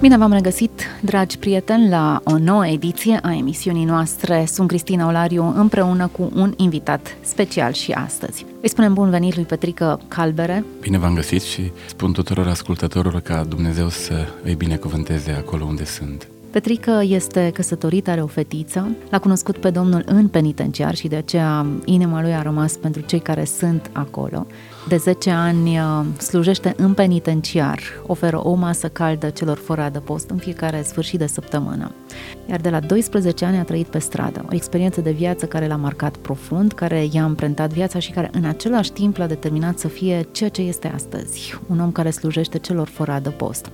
Bine v-am regăsit, dragi prieteni, la o nouă ediție a emisiunii noastre. Sunt Cristina Olariu împreună cu un invitat special și astăzi. Îi spunem bun venit lui Petrică Calbere. Bine v-am găsit și spun tuturor ascultătorilor ca Dumnezeu să îi binecuvânteze acolo unde sunt. Petrică este căsătorită, are o fetiță, l-a cunoscut pe Domnul în penitenciar și de aceea inima lui a rămas pentru cei care sunt acolo. De 10 ani uh, slujește în penitenciar, oferă o masă caldă celor fără adăpost în fiecare sfârșit de săptămână. Iar de la 12 ani a trăit pe stradă, o experiență de viață care l-a marcat profund, care i-a împrentat viața și care în același timp l-a determinat să fie ceea ce este astăzi, un om care slujește celor fără adăpost.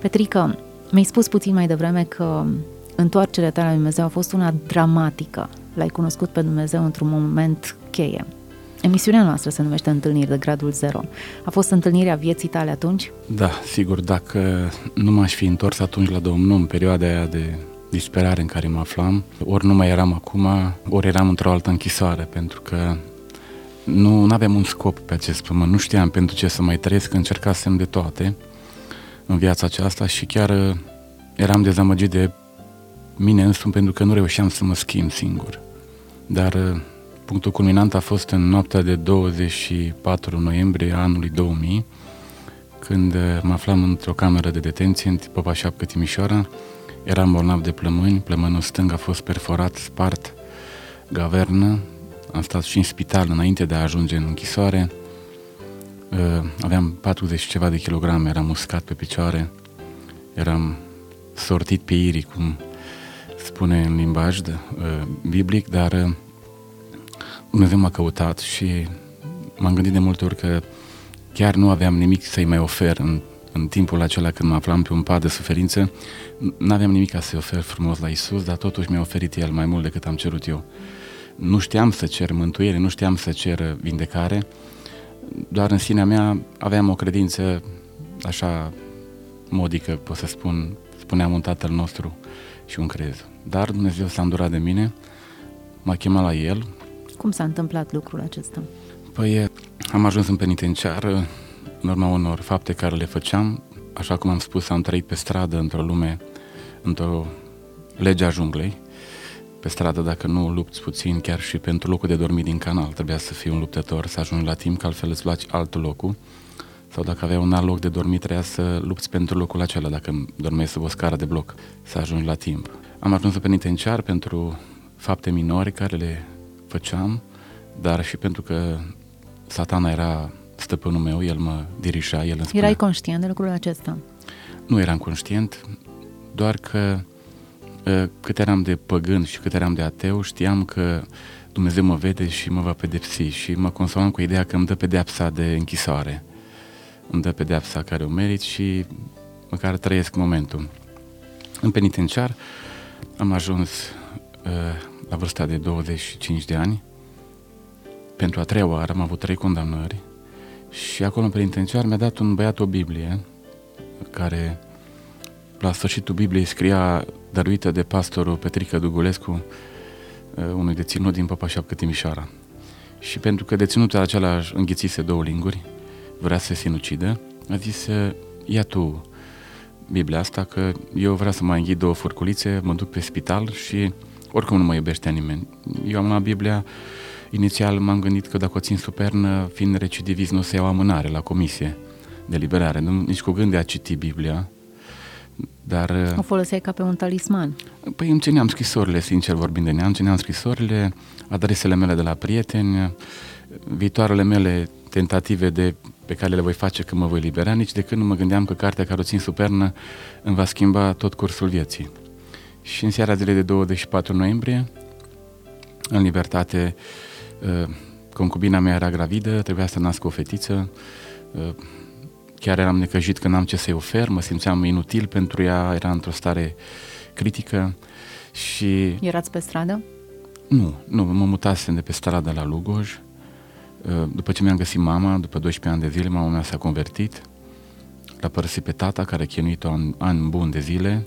Petrică, mi-ai spus puțin mai devreme că întoarcerea ta la Dumnezeu a fost una dramatică. L-ai cunoscut pe Dumnezeu într-un moment cheie. Emisiunea noastră se numește Întâlniri de gradul 0. A fost întâlnirea vieții tale atunci? Da, sigur, dacă nu m-aș fi întors atunci la Domnul, în perioada aia de disperare în care mă aflam, ori nu mai eram acum, ori eram într-o altă închisoare, pentru că nu aveam un scop pe acest pământ, nu știam pentru ce să mai trăiesc, încercasem de toate în viața aceasta și chiar uh, eram dezamăgit de mine însumi pentru că nu reușeam să mă schimb singur. Dar uh, punctul culminant a fost în noaptea de 24 noiembrie anului 2000, când uh, mă aflam într-o cameră de detenție în Popa Șapcă Timișoara, eram bolnav de plămâni, plămânul stâng a fost perforat, spart, gavernă, am stat și în spital înainte de a ajunge în închisoare, Uh, aveam 40 ceva de kilograme, eram uscat pe picioare, eram sortit pe irii, cum spune în limbaj de, uh, biblic, dar uh, Dumnezeu m-a căutat și m-am gândit de multe ori că chiar nu aveam nimic să-i mai ofer în, în timpul acela când mă aflam pe un pad de suferință, nu aveam nimic ca să-i ofer frumos la Isus, dar totuși mi-a oferit El mai mult decât am cerut eu. Nu știam să cer mântuire, nu știam să cer vindecare, doar în sinea mea aveam o credință așa modică, pot să spun, spuneam un tatăl nostru și un crez. Dar Dumnezeu s-a îndurat de mine, m-a chemat la El. Cum s-a întâmplat lucrul acesta? Păi am ajuns în penitenciar în urma unor fapte care le făceam. Așa cum am spus, am trăit pe stradă într-o lume, într-o lege a junglei, pe stradă, dacă nu lupți puțin, chiar și pentru locul de dormit din canal, trebuia să fii un luptător, să ajungi la timp, că altfel îți luați altul locul. Sau dacă aveai un alt loc de dormit, trebuia să lupți pentru locul acela, dacă dormeai sub o scară de bloc, să ajungi la timp. Am ajuns în penitenciar pentru fapte minore care le făceam, dar și pentru că satana era stăpânul meu, el mă dirija, el îmi spunea. Erai conștient de lucrul acesta? Nu eram conștient, doar că cât eram de păgân și cât eram de ateu, știam că Dumnezeu mă vede și mă va pedepsi și mă consolam cu ideea că îmi dă pedeapsa de închisoare. Îmi dă pedeapsa care o merit și măcar trăiesc momentul. În penitenciar am ajuns uh, la vârsta de 25 de ani. Pentru a treia oară am avut trei condamnări și acolo în penitenciar mi-a dat un băiat o Biblie care la sfârșitul Bibliei scria dăruită de pastorul Petrică Dugulescu, uh, unui deținut din Papa Șapcă Timișoara. Și pentru că deținutul acela înghițise două linguri, vrea să se sinucidă, a zis, ia tu Biblia asta, că eu vreau să mai înghid două furculițe, mă duc pe spital și oricum nu mă iubește nimeni. Eu am luat Biblia, inițial m-am gândit că dacă o țin supernă, fiind recidivist, nu o să iau amânare la comisie de liberare, nu, nici cu gând de a citi Biblia, dar, uh, o foloseai ca pe un talisman. Păi îmi țineam scrisorile, sincer vorbind de neam, țineam scrisorile, adresele mele de la prieteni, viitoarele mele tentative de, pe care le voi face când mă voi libera, nici de când nu mă gândeam că cartea care o țin supernă îmi va schimba tot cursul vieții. Și în seara zilei de 24 noiembrie, în libertate, uh, concubina mea era gravidă, trebuia să nască o fetiță, uh, chiar eram necăjit că n-am ce să-i ofer, mă simțeam inutil pentru ea, era într-o stare critică și... Erați pe stradă? Nu, nu, mă mutasem de pe strada la Lugoj. Uh, după ce mi-am găsit mama, după 12 ani de zile, mama mea s-a convertit. L-a părăsit pe tata, care a chinuit-o an, an bun de zile.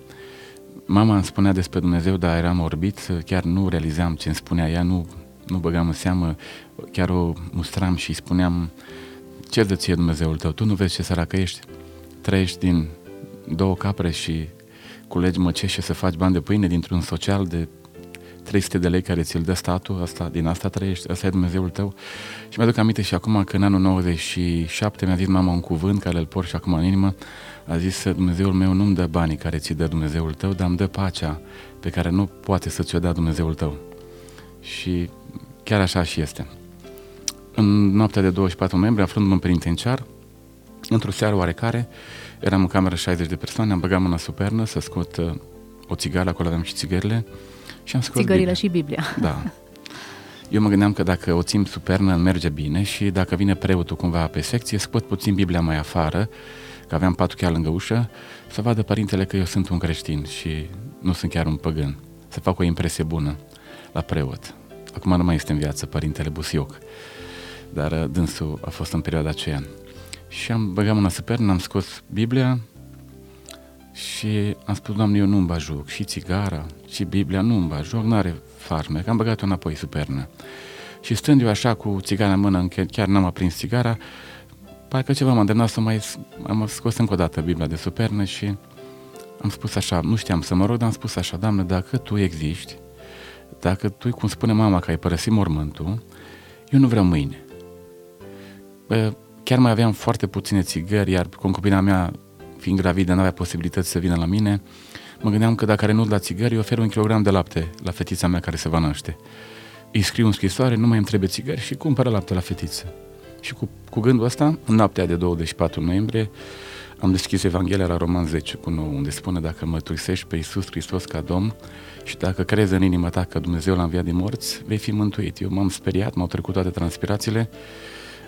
Mama îmi spunea despre Dumnezeu, dar eram orbit, chiar nu realizam ce îmi spunea ea, nu, nu băgam în seamă, chiar o mustram și îi spuneam ce dă ție Dumnezeul tău, tu nu vezi ce săracă ești, trăiești din două capre și culegi măcești și să faci bani de pâine dintr-un social de 300 de lei care ți-l dă statul, asta, din asta trăiești, asta e Dumnezeul tău. Și mi-aduc aminte și acum că în anul 97 mi-a zis mama un cuvânt care îl port și acum în inimă, a zis Dumnezeul meu nu-mi dă banii care ți dă Dumnezeul tău, dar îmi dă pacea pe care nu poate să ți-o dea Dumnezeul tău. Și chiar așa și este. În noaptea de 24 noiembrie, aflându-mă în penitenciar, într-o seară oarecare, eram în cameră 60 de persoane, am băgat mâna supernă să scot uh, o țigară, acolo aveam și țigările, și am scos Țigările Biblia. și Biblia. Da. Eu mă gândeam că dacă o țin supernă merge bine și dacă vine preotul cumva pe secție, scot puțin Biblia mai afară, că aveam patul chiar lângă ușă, să vadă părintele că eu sunt un creștin și nu sunt chiar un păgân. Să fac o impresie bună la preot. Acum nu mai este în viață părintele Busioc, dar uh, dânsul a fost în perioada aceea. Și am băgat mâna supernă, am scos Biblia, și am spus, Doamne, eu nu-mi joc, și țigara, și Biblia nu-mi joc, n-are farmec, am băgat-o înapoi supernă. Și stând eu așa cu țigara în mână, chiar n-am aprins țigara, parcă ceva m-a îndemnat să mai am scos încă o dată Biblia de supernă și am spus așa, nu știam să mă rog, dar am spus așa, Doamne, dacă Tu existi, dacă Tu, cum spune mama, că ai părăsit mormântul, eu nu vreau mâine. Bă, chiar mai aveam foarte puține țigări, iar concubina mea fiind gravidă, nu avea posibilități să vină la mine, mă gândeam că dacă renunț la țigări, ofer un kilogram de lapte la fetița mea care se va naște. Îi scriu în scrisoare, nu mai îmi trebuie țigări și cumpără lapte la fetiță. Și cu, cu gândul ăsta, în noaptea de 24 noiembrie, am deschis Evanghelia la Roman 10 cu 9, unde spune dacă mărturisești pe Iisus Hristos ca Domn și dacă crezi în inima ta că Dumnezeu l-a înviat din morți, vei fi mântuit. Eu m-am speriat, m-au trecut toate transpirațiile,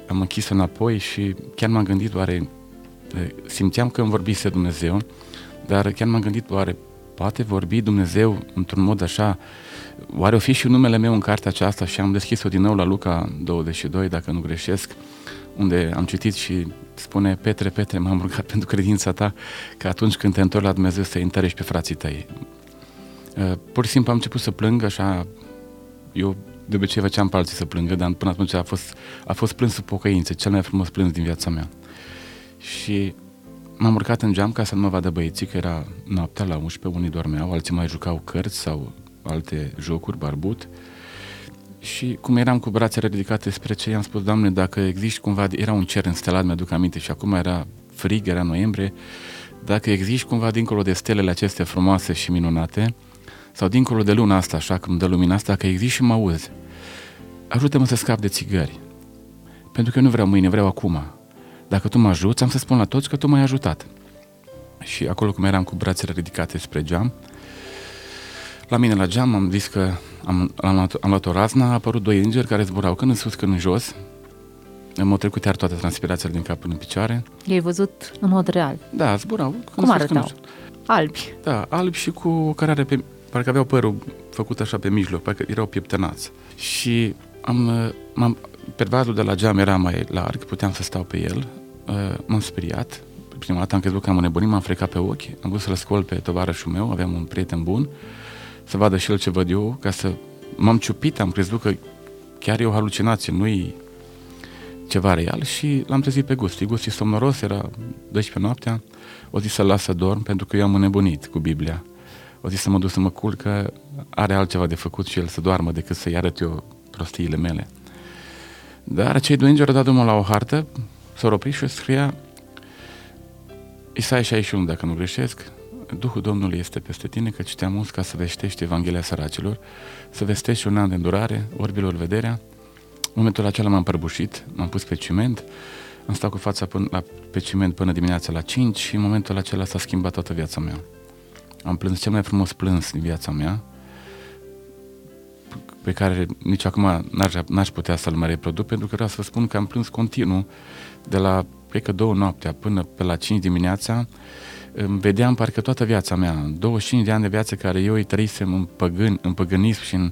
am închis înapoi și chiar m-am gândit oare simțeam că îmi vorbise Dumnezeu, dar chiar m-am gândit, oare poate vorbi Dumnezeu într-un mod așa, oare o fi și numele meu în cartea aceasta? Și am deschis-o din nou la Luca 22, dacă nu greșesc, unde am citit și spune, Petre, Petre, m-am rugat pentru credința ta, că atunci când te întorci la Dumnezeu să întărești pe frații tăi. Uh, pur și simplu am început să plâng așa, eu de obicei făceam pe alții să plângă, dar până atunci a fost, a fost plânsul pocăințe, cel mai frumos plâns din viața mea și m-am urcat în geam ca să nu mă vadă băieții, că era noaptea la 11, unii dormeau, alții mai jucau cărți sau alte jocuri, barbut. Și cum eram cu brațele ridicate spre ce i-am spus, Doamne, dacă există cumva, era un cer înstelat, mi-aduc aminte, și acum era frig, era noiembrie, dacă există cumva dincolo de stelele acestea frumoase și minunate, sau dincolo de luna asta, așa cum dă lumina asta, dacă există și mă auzi, ajută-mă să scap de țigări. Pentru că eu nu vreau mâine, vreau acum. Dacă tu mă ajuți, am să spun la toți că tu m-ai ajutat. Și acolo cum eram cu brațele ridicate spre geam, la mine la geam am zis că am, am, luat, am luat o razna, a apărut doi îngeri care zburau când în sus, când în jos. M-au trecut iar toate transpirațiile din cap până în picioare. I-ai văzut în mod real? Da, zburau. Cum arătau? Albi. Da, albi și cu care are pe... Parcă aveau părul făcut așa pe mijloc, parcă erau pieptănați. Și am, m-am, pervazul de la geam era mai larg, puteam să stau pe el. Uh, m-am speriat. Prima dată am crezut că am înnebunit, m-am frecat pe ochi. Am vrut să-l scol pe tovarășul meu, aveam un prieten bun, să vadă și el ce văd eu, ca să... M-am ciupit, am crezut că chiar e o halucinație, nu-i ceva real și l-am trezit pe Gusti. Gusti somnoros, era 12 noaptea, o zis să-l las să dorm pentru că eu am înnebunit cu Biblia. O zis să mă duc să mă culc că are altceva de făcut și el să doarmă decât să-i arăt eu prostiile mele. Dar cei doi îngeri au dat drumul la o hartă, s-au oprit și scria Isaia 61, dacă nu greșesc, Duhul Domnului este peste tine, că te-am uns ca să veștești Evanghelia săracilor, să vestești un an de îndurare, orbilor vederea. În momentul acela m-am prăbușit, m-am pus pe ciment, am stat cu fața până, la, pe ciment până dimineața la 5 și în momentul acela s-a schimbat toată viața mea. Am plâns cel mai frumos plâns din viața mea, pe care nici acum n-aș, n-aș putea să-l mai reproduc, pentru că vreau să vă spun că am plâns continuu de la, cred că două noaptea până pe la 5 dimineața, îmi vedeam parcă toată viața mea, 25 de ani de viață care eu îi trăisem în, păgân, în păgânism și în,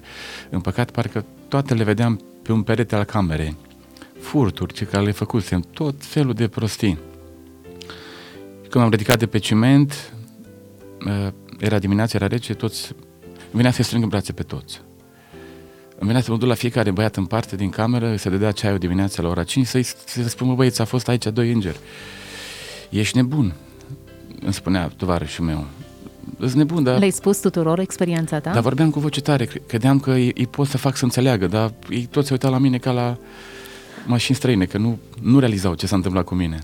în păcat, parcă toate le vedeam pe un perete al camerei. Furturi ce care le făcusem, tot felul de prostii. Când am ridicat de pe ciment, uh, era dimineața, era rece, toți, venea să strâng în brațe pe toți. Îmi venea să mă duc la fiecare băiat în parte din cameră, să dădea ceaiul dimineața la ora 5, să-i, să spun, mă băieți, a fost aici doi îngeri. Ești nebun, îmi spunea tovarășul meu. Ești nebun, dar... Le-ai spus tuturor experiența ta? Dar vorbeam cu voce tare, credeam că îi, îi pot să fac să înțeleagă, dar ei toți se uitau la mine ca la mașini străine, că nu, nu realizau ce s-a întâmplat cu mine.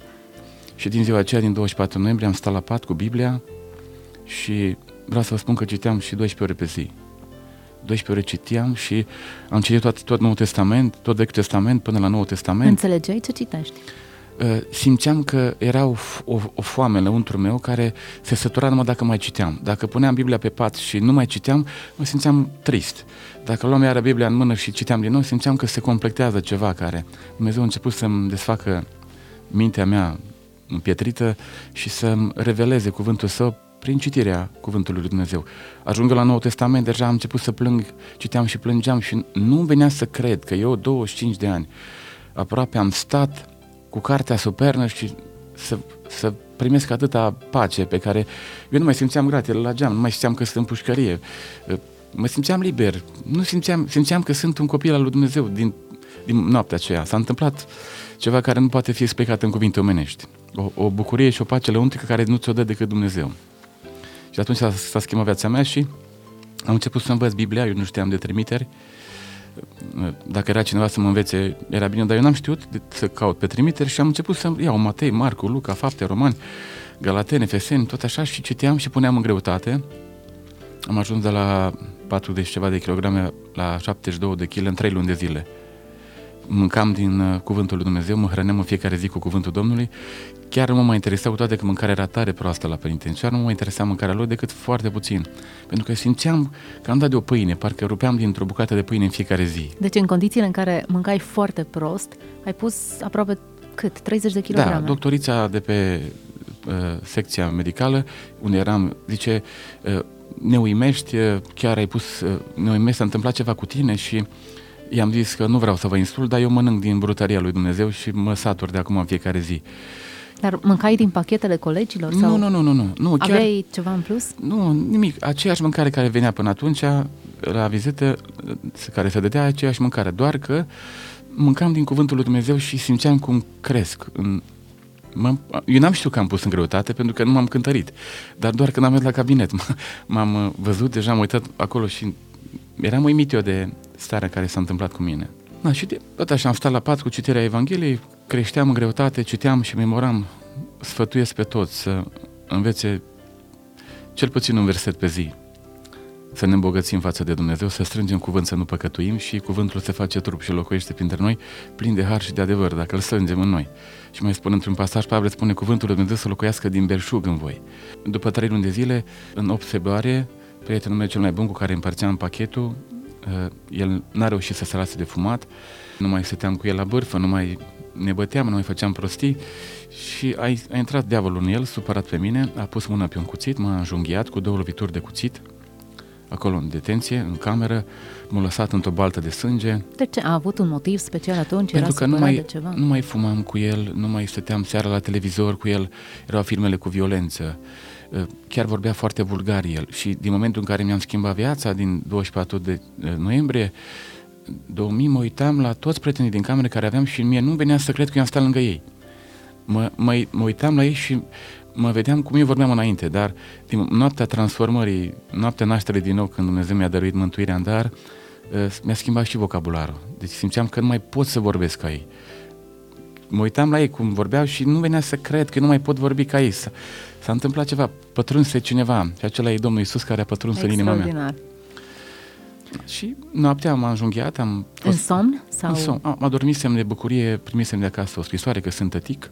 Și din ziua aceea, din 24 noiembrie, am stat la pat cu Biblia și vreau să vă spun că citeam și 12 ore pe zi. 12 ore citiam și am citit tot, tot Noul Testament, tot Vechiul Testament până la Noul Testament. Înțelegeai ce citești? Uh, simțeam că era o, o, o foame lăuntru meu care se sătura numai dacă mai citeam. Dacă puneam Biblia pe pat și nu mai citeam, mă simțeam trist. Dacă luam iară Biblia în mână și citeam din nou, simțeam că se completează ceva care Dumnezeu a început să-mi desfacă mintea mea împietrită și să-mi reveleze cuvântul său prin citirea cuvântului lui Dumnezeu. Ajungă la Noul Testament, deja am început să plâng, citeam și plângeam și nu venea să cred că eu, 25 de ani, aproape am stat cu cartea supernă și să, să primesc atâta pace pe care eu nu mai simțeam gratie la geam, nu mai simțeam că sunt în pușcărie, mă simțeam liber, nu simțeam, simțeam că sunt un copil al lui Dumnezeu din, din noaptea aceea. S-a întâmplat ceva care nu poate fi explicat în cuvinte omenești. O, o bucurie și o pace lăuntrică care nu ți-o dă decât Dumnezeu. Și atunci s-a, s-a schimbat viața mea și am început să învăț Biblia, eu nu știam de trimiteri. Dacă era cineva să mă învețe, era bine, dar eu n-am știut de, să caut pe trimiteri și am început să iau Matei, Marcu, Luca, Fapte, Romani, Galateni, Efeseni, tot așa și citeam și puneam în greutate. Am ajuns de la 40 ceva de kilograme la 72 de kg în 3 luni de zile mâncam din uh, cuvântul lui Dumnezeu, mă hrăneam în fiecare zi cu cuvântul Domnului. Chiar nu mă mai interesa, cu toate că mâncarea era tare proastă la penitenciar, nu mă mai interesa mâncarea lor decât foarte puțin. Pentru că simțeam că am dat de o pâine, parcă rupeam dintr-o bucată de pâine în fiecare zi. Deci în condițiile în care mâncai foarte prost, ai pus aproape cât? 30 de kilograme? Da, doctorița de pe uh, secția medicală, unde eram, zice, uh, ne uimești, uh, chiar ai pus, uh, ne uimești, s-a întâmplat ceva cu tine și i-am zis că nu vreau să vă insult, dar eu mănânc din brutăria lui Dumnezeu și mă satur de acum în fiecare zi. Dar mâncai din pachetele colegilor? Sau nu, nu, nu, nu. nu chiar, aveai ceva în plus? Nu, nimic. Aceeași mâncare care venea până atunci, la vizită, care se dădea aceeași mâncare, doar că mâncam din cuvântul lui Dumnezeu și simțeam cum cresc în, M- eu n-am știut că am pus în greutate pentru că nu m-am cântărit, dar doar când am mers la cabinet m-am văzut, deja am uitat acolo și eram uimit eu de starea care s-a întâmplat cu mine. Da, și de, tot așa am stat la pat cu citirea Evangheliei, creșteam în greutate, citeam și memoram, sfătuiesc pe toți să învețe cel puțin un verset pe zi, să ne îmbogățim față de Dumnezeu, să strângem cuvânt să nu păcătuim și cuvântul se face trup și locuiește printre noi, plin de har și de adevăr, dacă îl strângem în noi. Și mai spune într-un pasaj, Pavel spune cuvântul lui Dumnezeu să locuiască din belșug în voi. După trei luni de zile, în 8 februarie, prietenul meu cel mai bun cu care împărțeam pachetul, uh, el n-a reușit să se lase de fumat, nu mai stăteam cu el la bârfă, nu mai ne băteam, nu mai făceam prostii și a, a intrat diavolul în el, supărat pe mine, a pus mâna pe un cuțit, m-a înjunghiat cu două lovituri de cuțit, acolo în detenție, în cameră, m-a lăsat într-o baltă de sânge. De ce? A avut un motiv special atunci? Pentru Era că nu mai, de ceva? nu mai fumam cu el, nu mai stăteam seara la televizor cu el, erau filmele cu violență. Uh, chiar vorbea foarte vulgar el și din momentul în care mi-am schimbat viața, din 24 de uh, noiembrie 2000, mă uitam la toți prietenii din cameră care aveam și mie nu venea să cred că eu am stat lângă ei. Mă, mă, mă uitam la ei și mă vedeam cum eu vorbeam înainte, dar din noaptea transformării, noaptea nașterii din nou, când Dumnezeu mi-a dăruit mântuirea în dar, uh, mi-a schimbat și vocabularul. Deci simțeam că nu mai pot să vorbesc ca ei. Mă uitam la ei cum vorbeau și nu venea să cred că nu mai pot vorbi ca ei. S-a întâmplat ceva, pătrunse cineva și acela e Domnul Isus care a pătruns în inima mea. Și noaptea am înjunghiat, am fost... În somn? Sau... În somn. Am adormisem de bucurie, primisem de acasă o scrisoare că sunt tătic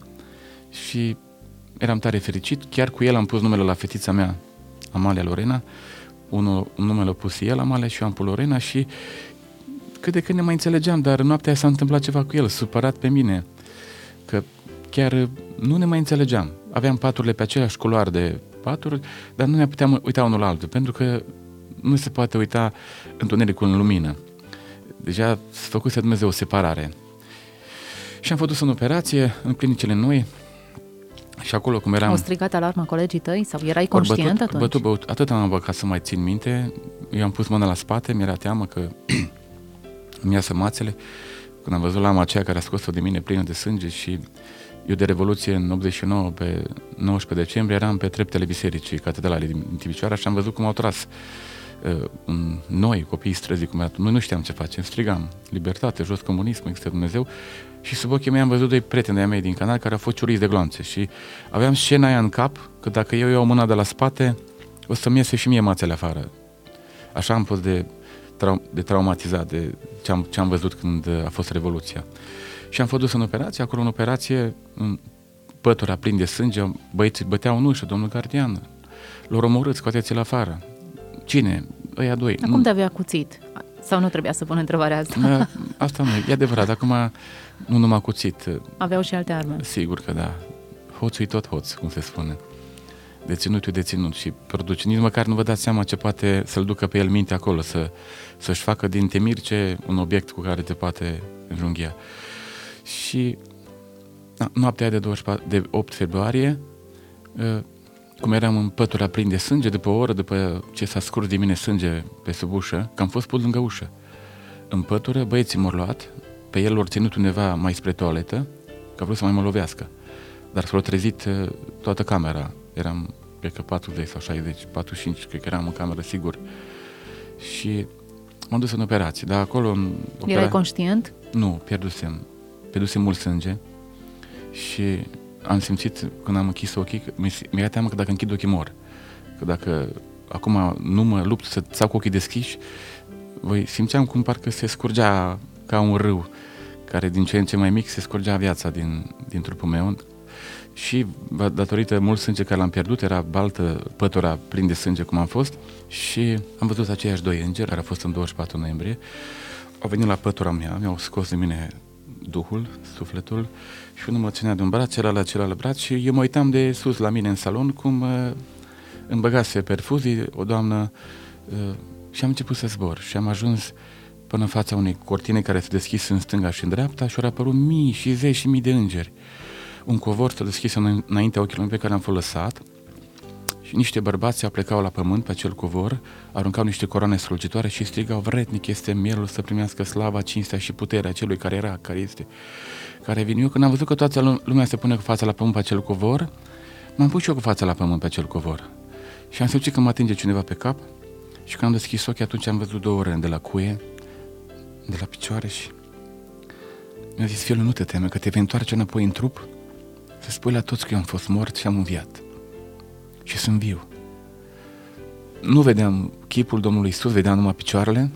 și eram tare fericit. Chiar cu el am pus numele la fetița mea, Amalia Lorena. Unul, un numele a pus el, Amalia, și eu am pus Lorena și cât de când ne mai înțelegeam, dar noaptea s-a întâmplat ceva cu el, supărat pe mine, că chiar nu ne mai înțelegeam aveam paturile pe același culoar de paturi, dar nu ne puteam uita unul la altul, pentru că nu se poate uita întunericul în lumină. Deja s-a făcut să Dumnezeu o separare. Și am fost în operație în clinicile noi și acolo cum eram... Au strigat alarma colegii tăi sau erai conștient bătut, atunci? Bătut, bătut, atât am avut ca să mai țin minte. Eu am pus mâna la spate, mi-era teamă că mi iasă mațele. Când am văzut lama aceea care a scos-o de mine plină de sânge și eu de Revoluție în 89, pe 19 decembrie, eram pe treptele bisericii catedralei din Timișoara și am văzut cum au tras uh, noi, copiii străzii, cum era. Noi nu știam ce facem, strigam, libertate, jos comunism, există Dumnezeu. Și sub ochii mei am văzut doi prieteni de mei din canal care au fost ciuriți de gloanțe și aveam scena aia în cap că dacă eu iau mâna de la spate, o să-mi iese și mie mațele afară. Așa am fost de, trau- de traumatizat de ce am, ce am văzut când a fost Revoluția. Și am fost dus în operație, acolo în operație, în pătura plin de sânge, băieții băteau în ușă, domnul gardian, l-au omorât, scoateți-l afară. Cine? Ăia doi. Acum te avea cuțit. Sau nu trebuia să pun întrebarea asta? Da, asta nu, e adevărat. Acum nu numai cuțit. Aveau și alte arme. Sigur că da. Hoțul e tot hoț, cum se spune. Deținutul e deținut și produce. Nici măcar nu vă dați seama ce poate să-l ducă pe el minte acolo, să, să-și facă din temirce un obiect cu care te poate înjunghia. Și na, noaptea de, 24, de 8 februarie, ă, cum eram în pătura plin de sânge, după o oră, după ce s-a scurs de mine sânge pe sub ușă, că am fost pus lângă ușă. În pătură, băieții m-au luat, pe el l-au ținut undeva mai spre toaletă, că a vrut să mai mă lovească. Dar s-a trezit uh, toată camera. Eram, cred că 40 sau 60, 45, cred că eram în cameră, sigur. Și m-am dus în operație, dar acolo... În opera... Erai conștient? Nu, pierdusem. Pierdusem mult sânge și am simțit când am închis ochii, mi-era teamă că dacă închid ochii mor. Că dacă acum nu mă lupt să țau cu ochii deschiși, voi simțeam cum parcă se scurgea ca un râu, care din ce în ce mai mic se scurgea viața din, din trupul meu și datorită mult sânge care l-am pierdut, era baltă pătura plin de sânge cum am fost și am văzut aceiași doi îngeri care au fost în 24 noiembrie, au venit la pătura mea, mi-au scos de mine Duhul, sufletul și unul mă ținea de un braț, celălalt la celălalt braț și eu mă uitam de sus la mine în salon cum uh, îmi băgase perfuzii o doamnă uh, și am început să zbor și am ajuns până în fața unei cortine care se deschis în stânga și în dreapta și au apărut mii și zeci și mii de îngeri. Un covor s-a deschis înaintea ochilor pe care am fost lăsat și niște bărbați se plecau la pământ pe acel covor, aruncau niște coroane strălucitoare și strigau, vrednic este mielul să primească slava, cinstea și puterea celui care era, care este, care vine. Eu când am văzut că toată lumea se pune cu fața la pământ pe acel covor, m-am pus și eu cu fața la pământ pe acel covor. Și am simțit că mă atinge cineva pe cap și când am deschis ochii, atunci am văzut două ore de la cuie, de la picioare și mi-a zis, fiul, nu te teme, că te vei întoarce înapoi în trup să spui la toți că eu am fost mort și am înviat și sunt viu. Nu vedeam chipul Domnului Isus, vedeam numai picioarele,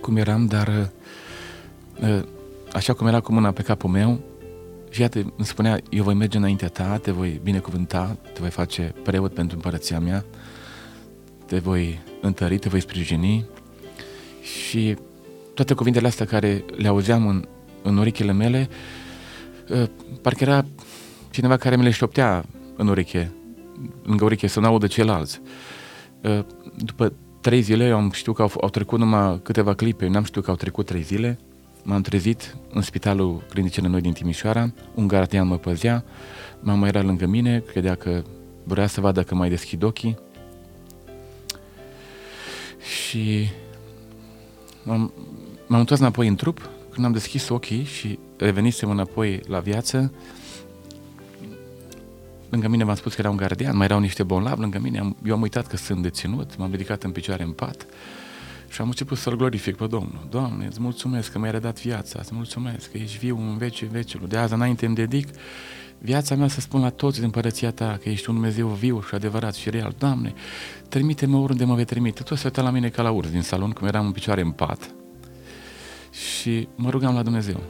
cum eram, dar uh, așa cum era cu mâna pe capul meu, și iată, îmi spunea, eu voi merge înaintea ta, te voi binecuvânta, te voi face preot pentru împărăția mea, te voi întări, te voi sprijini și toate cuvintele astea care le auzeam în, în urechile mele, uh, parcă era cineva care mi le șoptea în ureche lângă ureche să nu audă ceilalți. Uh, după trei zile, eu am știut că au, au trecut numai câteva clipe, eu n-am știut că au trecut trei zile, m-am trezit în spitalul clinicele noi din Timișoara, un gardian mă păzea, mama era lângă mine, credea că vrea să vadă că mai deschid ochii. Și m-am, m-am întors înapoi în trup, când am deschis ochii și revenisem înapoi la viață, Lângă mine v-am spus că era un gardian, mai erau niște bolnavi lângă mine, am, eu am uitat că sunt deținut, m-am ridicat în picioare în pat și am început să-L glorific pe Domnul. Doamne, îți mulțumesc că mi-ai redat viața, îți mulțumesc că ești viu în vecii vecilor. De azi înainte îmi dedic viața mea să spun la toți din părăția ta că ești un Dumnezeu viu și adevărat și real. Doamne, trimite-mă oriunde mă vei trimite. Tot se uita la mine ca la urs din salon, cum eram în picioare în pat. Și mă rugam la Dumnezeu.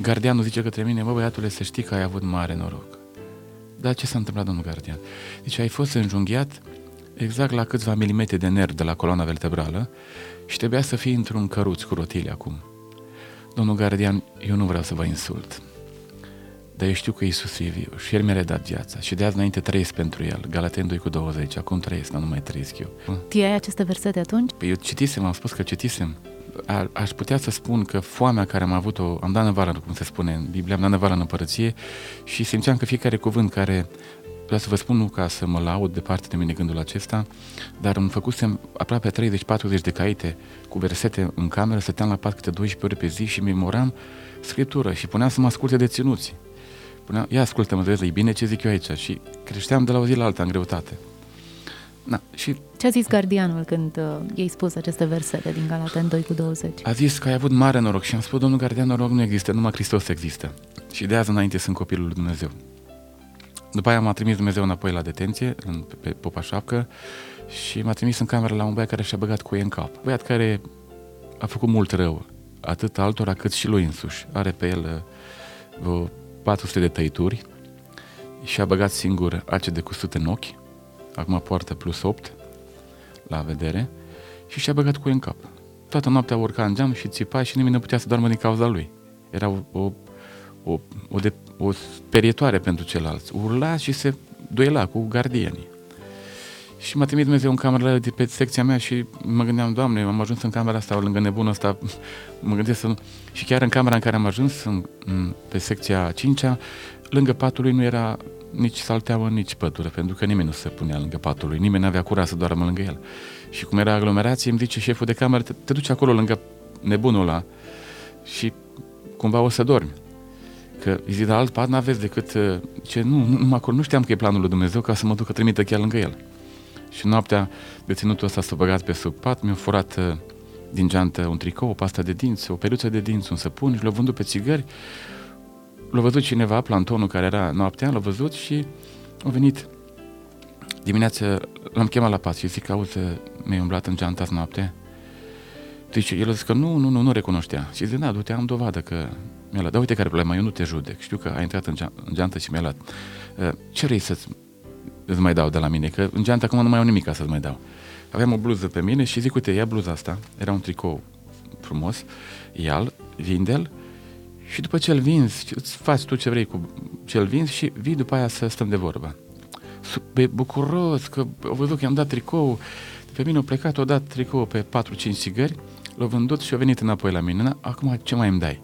Gardianul zice către mine, mă băiatule, să știi că ai avut mare noroc. Dar ce s-a întâmplat, domnul gardian? Deci ai fost înjunghiat exact la câțiva milimetri de nerv de la coloana vertebrală și trebuia să fii într-un căruț cu rotile acum. Domnul gardian, eu nu vreau să vă insult, dar eu știu că Iisus e viu și El mi-a redat viața și de azi înainte trăiesc pentru El. Galaten 2 cu 20, acum trăiesc, dar nu mai trăiesc eu. Tiai aceste versete atunci? Păi eu citisem, am spus că citisem. A, aș putea să spun că foamea care am avut-o, am dat năvală, cum se spune în Biblie, am dat năvală în împărăție și simțeam că fiecare cuvânt care Vreau să vă spun nu ca să mă laud departe de mine gândul acesta, dar îmi făcusem aproape 30-40 de caite cu versete în cameră, stăteam la pat câte 12 ore pe zi și memoram scriptură și puneam să mă asculte de ținuți. Puneam, ia ascultă-mă, vezi, e bine ce zic eu aici și creșteam de la o zi la alta în greutate. Na, și... Ce a zis gardianul când uh, i-ai spus aceste versete din Galaten 2 cu 20? A zis că ai avut mare noroc și am spus, domnul gardian, noroc nu există, numai Hristos există. Și de azi înainte sunt copilul lui Dumnezeu. După aia m-a trimis Dumnezeu înapoi la detenție, în, pe, pe Popa Șapcă, și m-a trimis în cameră la un băiat care și-a băgat cu ei în cap. Băiat care a făcut mult rău, atât altora cât și lui însuși. Are pe el uh, vreo 400 de tăituri și a băgat singur ace de cusut în ochi, acum poartă plus 8 la vedere, și și-a băgat cu ei în cap. Toată noaptea urca în geam și țipa și nimeni nu putea să doarmă din cauza lui. Era o, o, o, o, de, o sperietoare pentru ceilalți. Urla și se duela cu gardienii. Și m-a trimis Dumnezeu în cameră de pe secția mea și mă gândeam, Doamne, am ajuns în camera asta, lângă nebunul ăsta, mă gândesc să... Și chiar în camera în care am ajuns, în, în, pe secția 5 lângă patul lui nu era nici salteamă, nici pătură, pentru că nimeni nu se punea lângă patul lui, nimeni nu avea curaj să doarmă lângă el. Și cum era aglomerație, îmi zice șeful de cameră, te, te duci acolo lângă nebunul ăla și cumva o să dormi. Că zic, dar alt pat n-aveți decât uh, ce, nu, nu, nu, acolo, nu știam că e planul lui Dumnezeu ca să mă duc să trimită chiar lângă el. Și noaptea deținutul ăsta s-a băgat pe sub pat, mi-a furat uh, din geantă un tricou, o pastă de dinți, o peruță de dinți, un săpun și l-a vândut pe țigări. L-a văzut cineva, plantonul care era noaptea, l-a văzut și a venit dimineața, l-am chemat la pat și zic, auzi, mi-ai umblat în geanta azi noapte? Zice, el a zis că nu, nu, nu, nu recunoștea. Și zice, da, du-te, am dovadă că mi-a luat. Dar uite care problema, eu nu te judec. Știu că ai intrat în, ge- în geantă și mi-a luat. Uh, ce vrei să-ți îți mai dau de la mine? Că în geantă acum nu mai au nimic ca să-ți mai dau. Aveam o bluză pe mine și zic, uite, ia bluza asta. Era un tricou frumos. Ia-l, vinde-l și după ce îl vinzi, îți faci tu ce vrei cu ce îl vinzi și vii după aia să stăm de vorbă. Pe bucuros că au văzut că i-am dat tricou. Pe mine a plecat, o dat tricou pe 4-5 țigări, l-a vândut și a venit înapoi la mine. Acum ce mai îmi dai?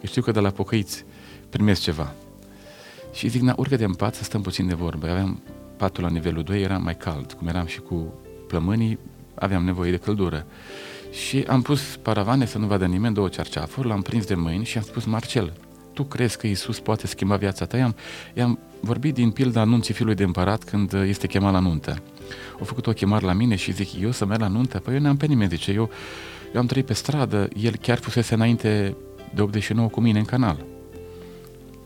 Că știu că de la pocăiți primesc ceva. Și zic, na, urcă-te în pat să stăm puțin de vorbă. Aveam patul la nivelul 2, era mai cald. Cum eram și cu plămânii, aveam nevoie de căldură. Și am pus paravane să nu vadă nimeni, două cerceafuri, l-am prins de mâini și am spus, Marcel, tu crezi că Isus poate schimba viața ta? I-am, i-am vorbit din pilda anunții fiului de împărat când este chemat la nuntă. Au făcut o chemare la mine și zic, eu să merg la nuntă? Păi eu n-am pe nimeni, zice, eu, eu am trăit pe stradă, el chiar fusese înainte de 89 cu mine în canal.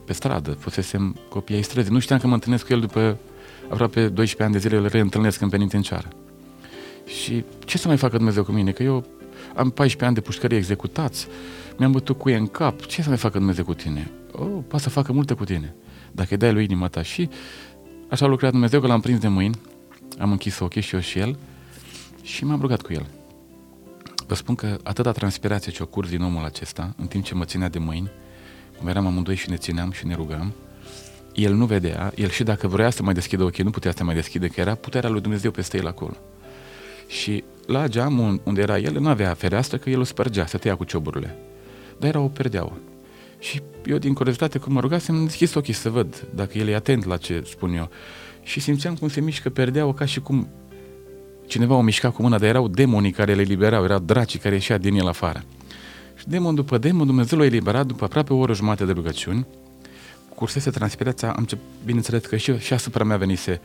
Pe stradă, fusesem copii ai străzii. Nu știam că mă întâlnesc cu el după aproape 12 ani de zile, îl reîntâlnesc în penitenciară. Și ce să mai facă Dumnezeu cu mine? Că eu am 14 ani de pușcărie executați, mi-am bătut cu ei în cap, ce să mai facă Dumnezeu cu tine? Oh, poate să facă multe cu tine, dacă îi dai lui inima ta. Și așa a lucrat Dumnezeu că l-am prins de mâini, am închis ochii și eu și el și m-am rugat cu el. Vă spun că atâta transpirație ce o curs din omul acesta, în timp ce mă ținea de mâini, cum eram amândoi și ne țineam și ne rugam, el nu vedea, el și dacă vrea să mai deschidă ochii, nu putea să mai deschide, că era puterea lui Dumnezeu peste el acolo. Și la geam unde era el, nu avea fereastră, că el o spărgea, să tăia cu cioburile. Dar era o perdeaua. Și eu, din curiozitate, cum mă rugasem, am deschis ochii să văd dacă el e atent la ce spun eu. Și simțeam cum se mișcă perdeaua ca și cum cineva o mișca cu mâna, dar erau demonii care le liberau, erau dracii care ieșea din el afară. Și demon după demon, Dumnezeu l-a eliberat după aproape o oră jumate de rugăciuni, cursese transpirația, am ce, bineînțeles că și, și asupra mea venise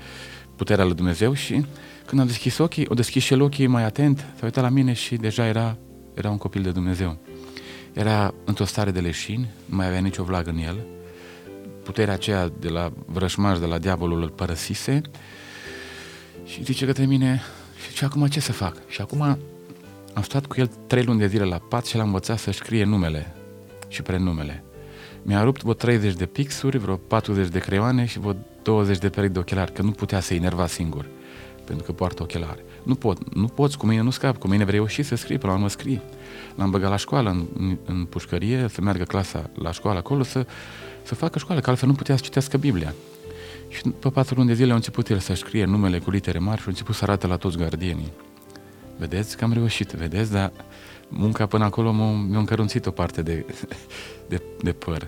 puterea lui Dumnezeu și când am deschis ochii, o deschis și el ochii mai atent, s-a uitat la mine și deja era, era un copil de Dumnezeu. Era într-o stare de leșin, nu mai avea nicio vlagă în el, puterea aceea de la vrășmaș, de la diavolul îl părăsise și zice către mine, și acum ce să fac? Și acum am stat cu el trei luni de zile la pat și l-am învățat să scrie numele și prenumele. Mi-a rupt vreo 30 de pixuri, vreo 40 de creioane și vreo 20 de perechi de ochelari, că nu putea să-i enerva singur. Pentru că poartă ochelare. Nu pot, nu poți, cu mine nu scap, cu mine vrei reuși să scrii, până la urmă scrii. L-am băgat la școală, în, în, în pușcărie, să meargă clasa la școală acolo, să, să facă școală, că altfel nu putea să citească Biblia. Și pe patru luni de zile a început el să scrie numele cu litere mari și a început să arate la toți gardienii. Vedeți că am reușit, vedeți, dar munca până acolo mi-a încărunțit o parte de, de, de păr.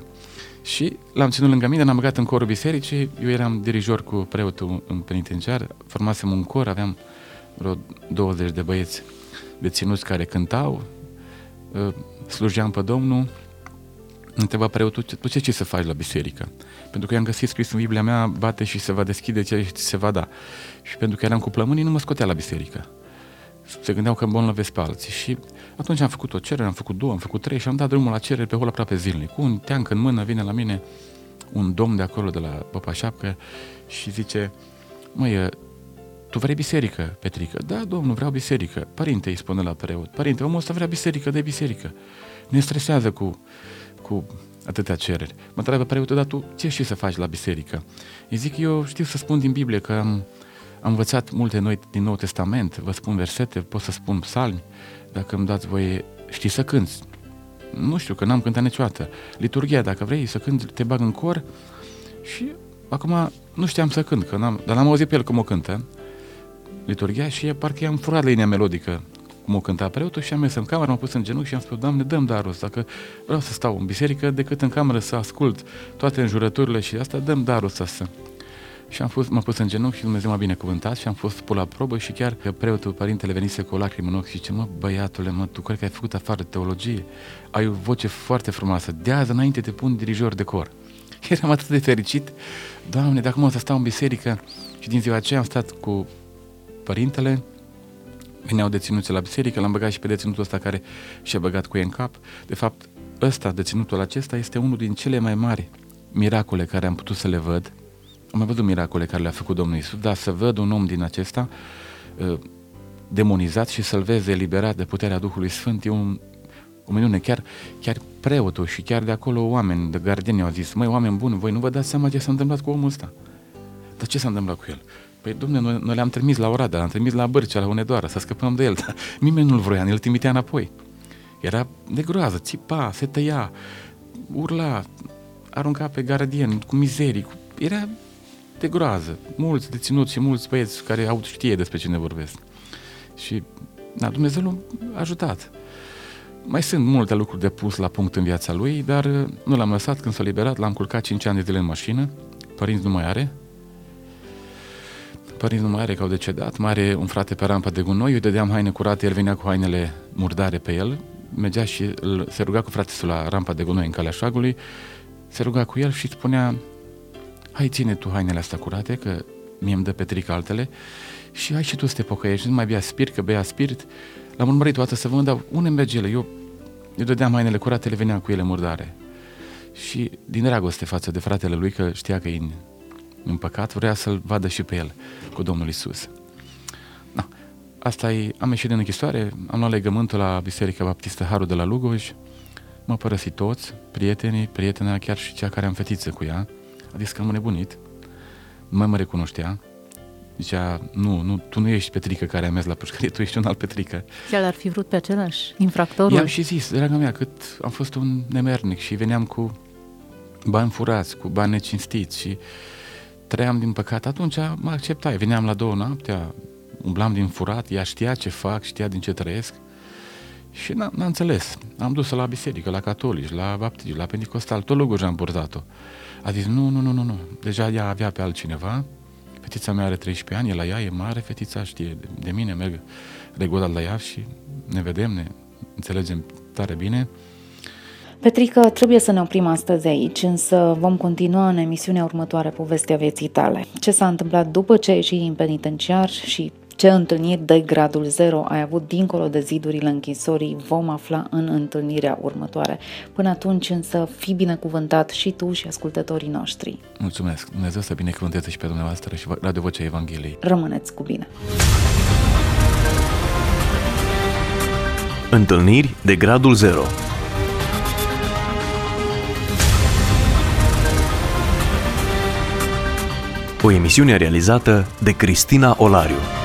Și l-am ținut lângă mine, l-am băgat în corul bisericii, eu eram dirijor cu preotul în penitenciar, formasem un cor, aveam vreo 20 de băieți deținuți care cântau, ă, slujeam pe Domnul, întreba preotul, tu ce, ce să faci la biserică? Pentru că i-am găsit scris în Biblia mea, bate și se va deschide ce se va da. Și pentru că eram cu plămânii, nu mă scotea la biserică. Se gândeau că îmbolnăvesc pe alții. Și atunci am făcut o cerere, am făcut două, am făcut trei și am dat drumul la cerere pe hol aproape zilnic. Cu un teanc în mână vine la mine un domn de acolo, de la Papa Șapcă și zice, măi, tu vrei biserică, Petrică? Da, domnul, vreau biserică. Părinte, îi spune la preot. Părinte, omul ăsta vrea biserică, de biserică. Ne stresează cu, cu atâtea cereri. Mă întreabă preotul, dar tu ce știi să faci la biserică? Îi zic, eu știu să spun din Biblie că am, am învățat multe noi din Nou Testament, vă spun versete, pot să spun psalmi, dacă îmi dați voie, știți să cânti. Nu știu, că n-am cântat niciodată. Liturgia, dacă vrei să cânti, te bag în cor și acum nu știam să cânt, că n-am, dar l-am auzit pe el cum o cântă, liturgia și parcă i-am furat linia melodică cum o cânta preotul și am mers în cameră, m-am pus în genunchi și am spus, Doamne, dăm darul ăsta, că vreau să stau în biserică decât în cameră să ascult toate înjurăturile și asta, dăm darul ăsta să... Și am fost, m-am pus în genunchi și Dumnezeu m-a binecuvântat și am fost pus la probă și chiar că preotul, părintele venise cu o lacrimă în ochi și zice, mă, băiatule, mă, tu cred că ai făcut afară teologie, ai o voce foarte frumoasă, de azi înainte te pun dirijor de cor. Eram atât de fericit, Doamne, dacă mă să stau în biserică și din ziua aceea am stat cu părintele, veneau deținuți la biserică, l-am băgat și pe deținutul ăsta care și-a băgat cu ei în cap. De fapt, ăsta, deținutul acesta, este unul din cele mai mari miracole care am putut să le văd. Am mai văzut miracole care le-a făcut Domnul Isus, dar să văd un om din acesta uh, demonizat și să-l vezi eliberat de puterea Duhului Sfânt e un, o minune. Chiar, chiar preotul și chiar de acolo oameni, de gardieni au zis, măi, oameni buni, voi nu vă dați seama ce s-a întâmplat cu omul ăsta. Dar ce s-a întâmplat cu el? Păi, domne, noi, noi le-am trimis la Oradea, l-am trimis la Bărcea, la Unedoară, să scăpăm de el, dar nimeni nu-l vroia, îl trimitea înapoi. Era de groază, țipa, se tăia, urla, arunca pe gardien cu mizerii, cu... era de groază. Mulți deținuți și mulți băieți care au știe despre cine vorbesc. Și da, Dumnezeu l-a ajutat. Mai sunt multe lucruri de pus la punct în viața lui, dar nu l-am lăsat când s-a liberat, l-am culcat 5 ani de zile în mașină, părinți nu mai are, părinți nu mai are că au decedat, mai are un frate pe rampa de gunoi, eu îi dădeam haine curate, el venea cu hainele murdare pe el, mergea și îl, se ruga cu fratele la rampa de gunoi în calea șagului, se ruga cu el și spunea, hai ține tu hainele astea curate, că mie îmi dă Petric altele, și hai și tu să te pocăiești, nu mai bea spirit, că bea spirit. L-am urmărit toată să văd, dar unde merge ele? Eu, eu dădeam hainele curate, le veneam cu ele murdare. Și din dragoste față de fratele lui, că știa că e în, în păcat, vrea să-l vadă și pe el cu Domnul Isus. Da. Asta e, am ieșit din închisoare, am luat legământul la Biserica Baptistă Harul de la Lugoj, m-au părăsit toți, prietenii, prietena, chiar și cea care am fetiță cu ea, a zis că am nebunit, nu mai mă recunoștea, Zicea, nu, nu, tu nu ești Petrică care a mers la pușcărie, tu ești un alt Petrică. El ar fi vrut pe același infractorul? I-am și zis, dragă mea, cât am fost un nemernic și veneam cu bani furați, cu bani necinstiți și trăiam din păcat, atunci mă acceptai. Veneam la două noaptea, umblam din furat, ea știa ce fac, știa din ce trăiesc și n-am, n-am înțeles. Am dus la biserică, la catolici, la baptiști, la pentecostal, tot lugul am purtat-o. A zis, nu, nu, nu, nu, nu. Deja ea avea pe altcineva, fetița mea are 13 ani, e la ea, e mare, fetița știe de, de mine, merg regulat la ea și ne vedem, ne înțelegem tare bine. Petrică, trebuie să ne oprim astăzi aici, însă vom continua în emisiunea următoare povestea vieții tale. Ce s-a întâmplat după ce ai ieșit din penitenciar și ce întâlniri de gradul 0 ai avut dincolo de zidurile închisorii vom afla în întâlnirea următoare. Până atunci însă fi binecuvântat și tu și ascultătorii noștri. Mulțumesc! Dumnezeu să binecuvânteze și pe dumneavoastră și Radio Vocea Evangheliei. Rămâneți cu bine! Întâlniri de gradul 0 O emisiune realizată de Cristina Olariu.